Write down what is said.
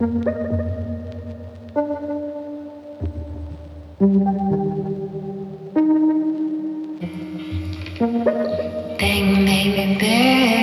Bang, made bang.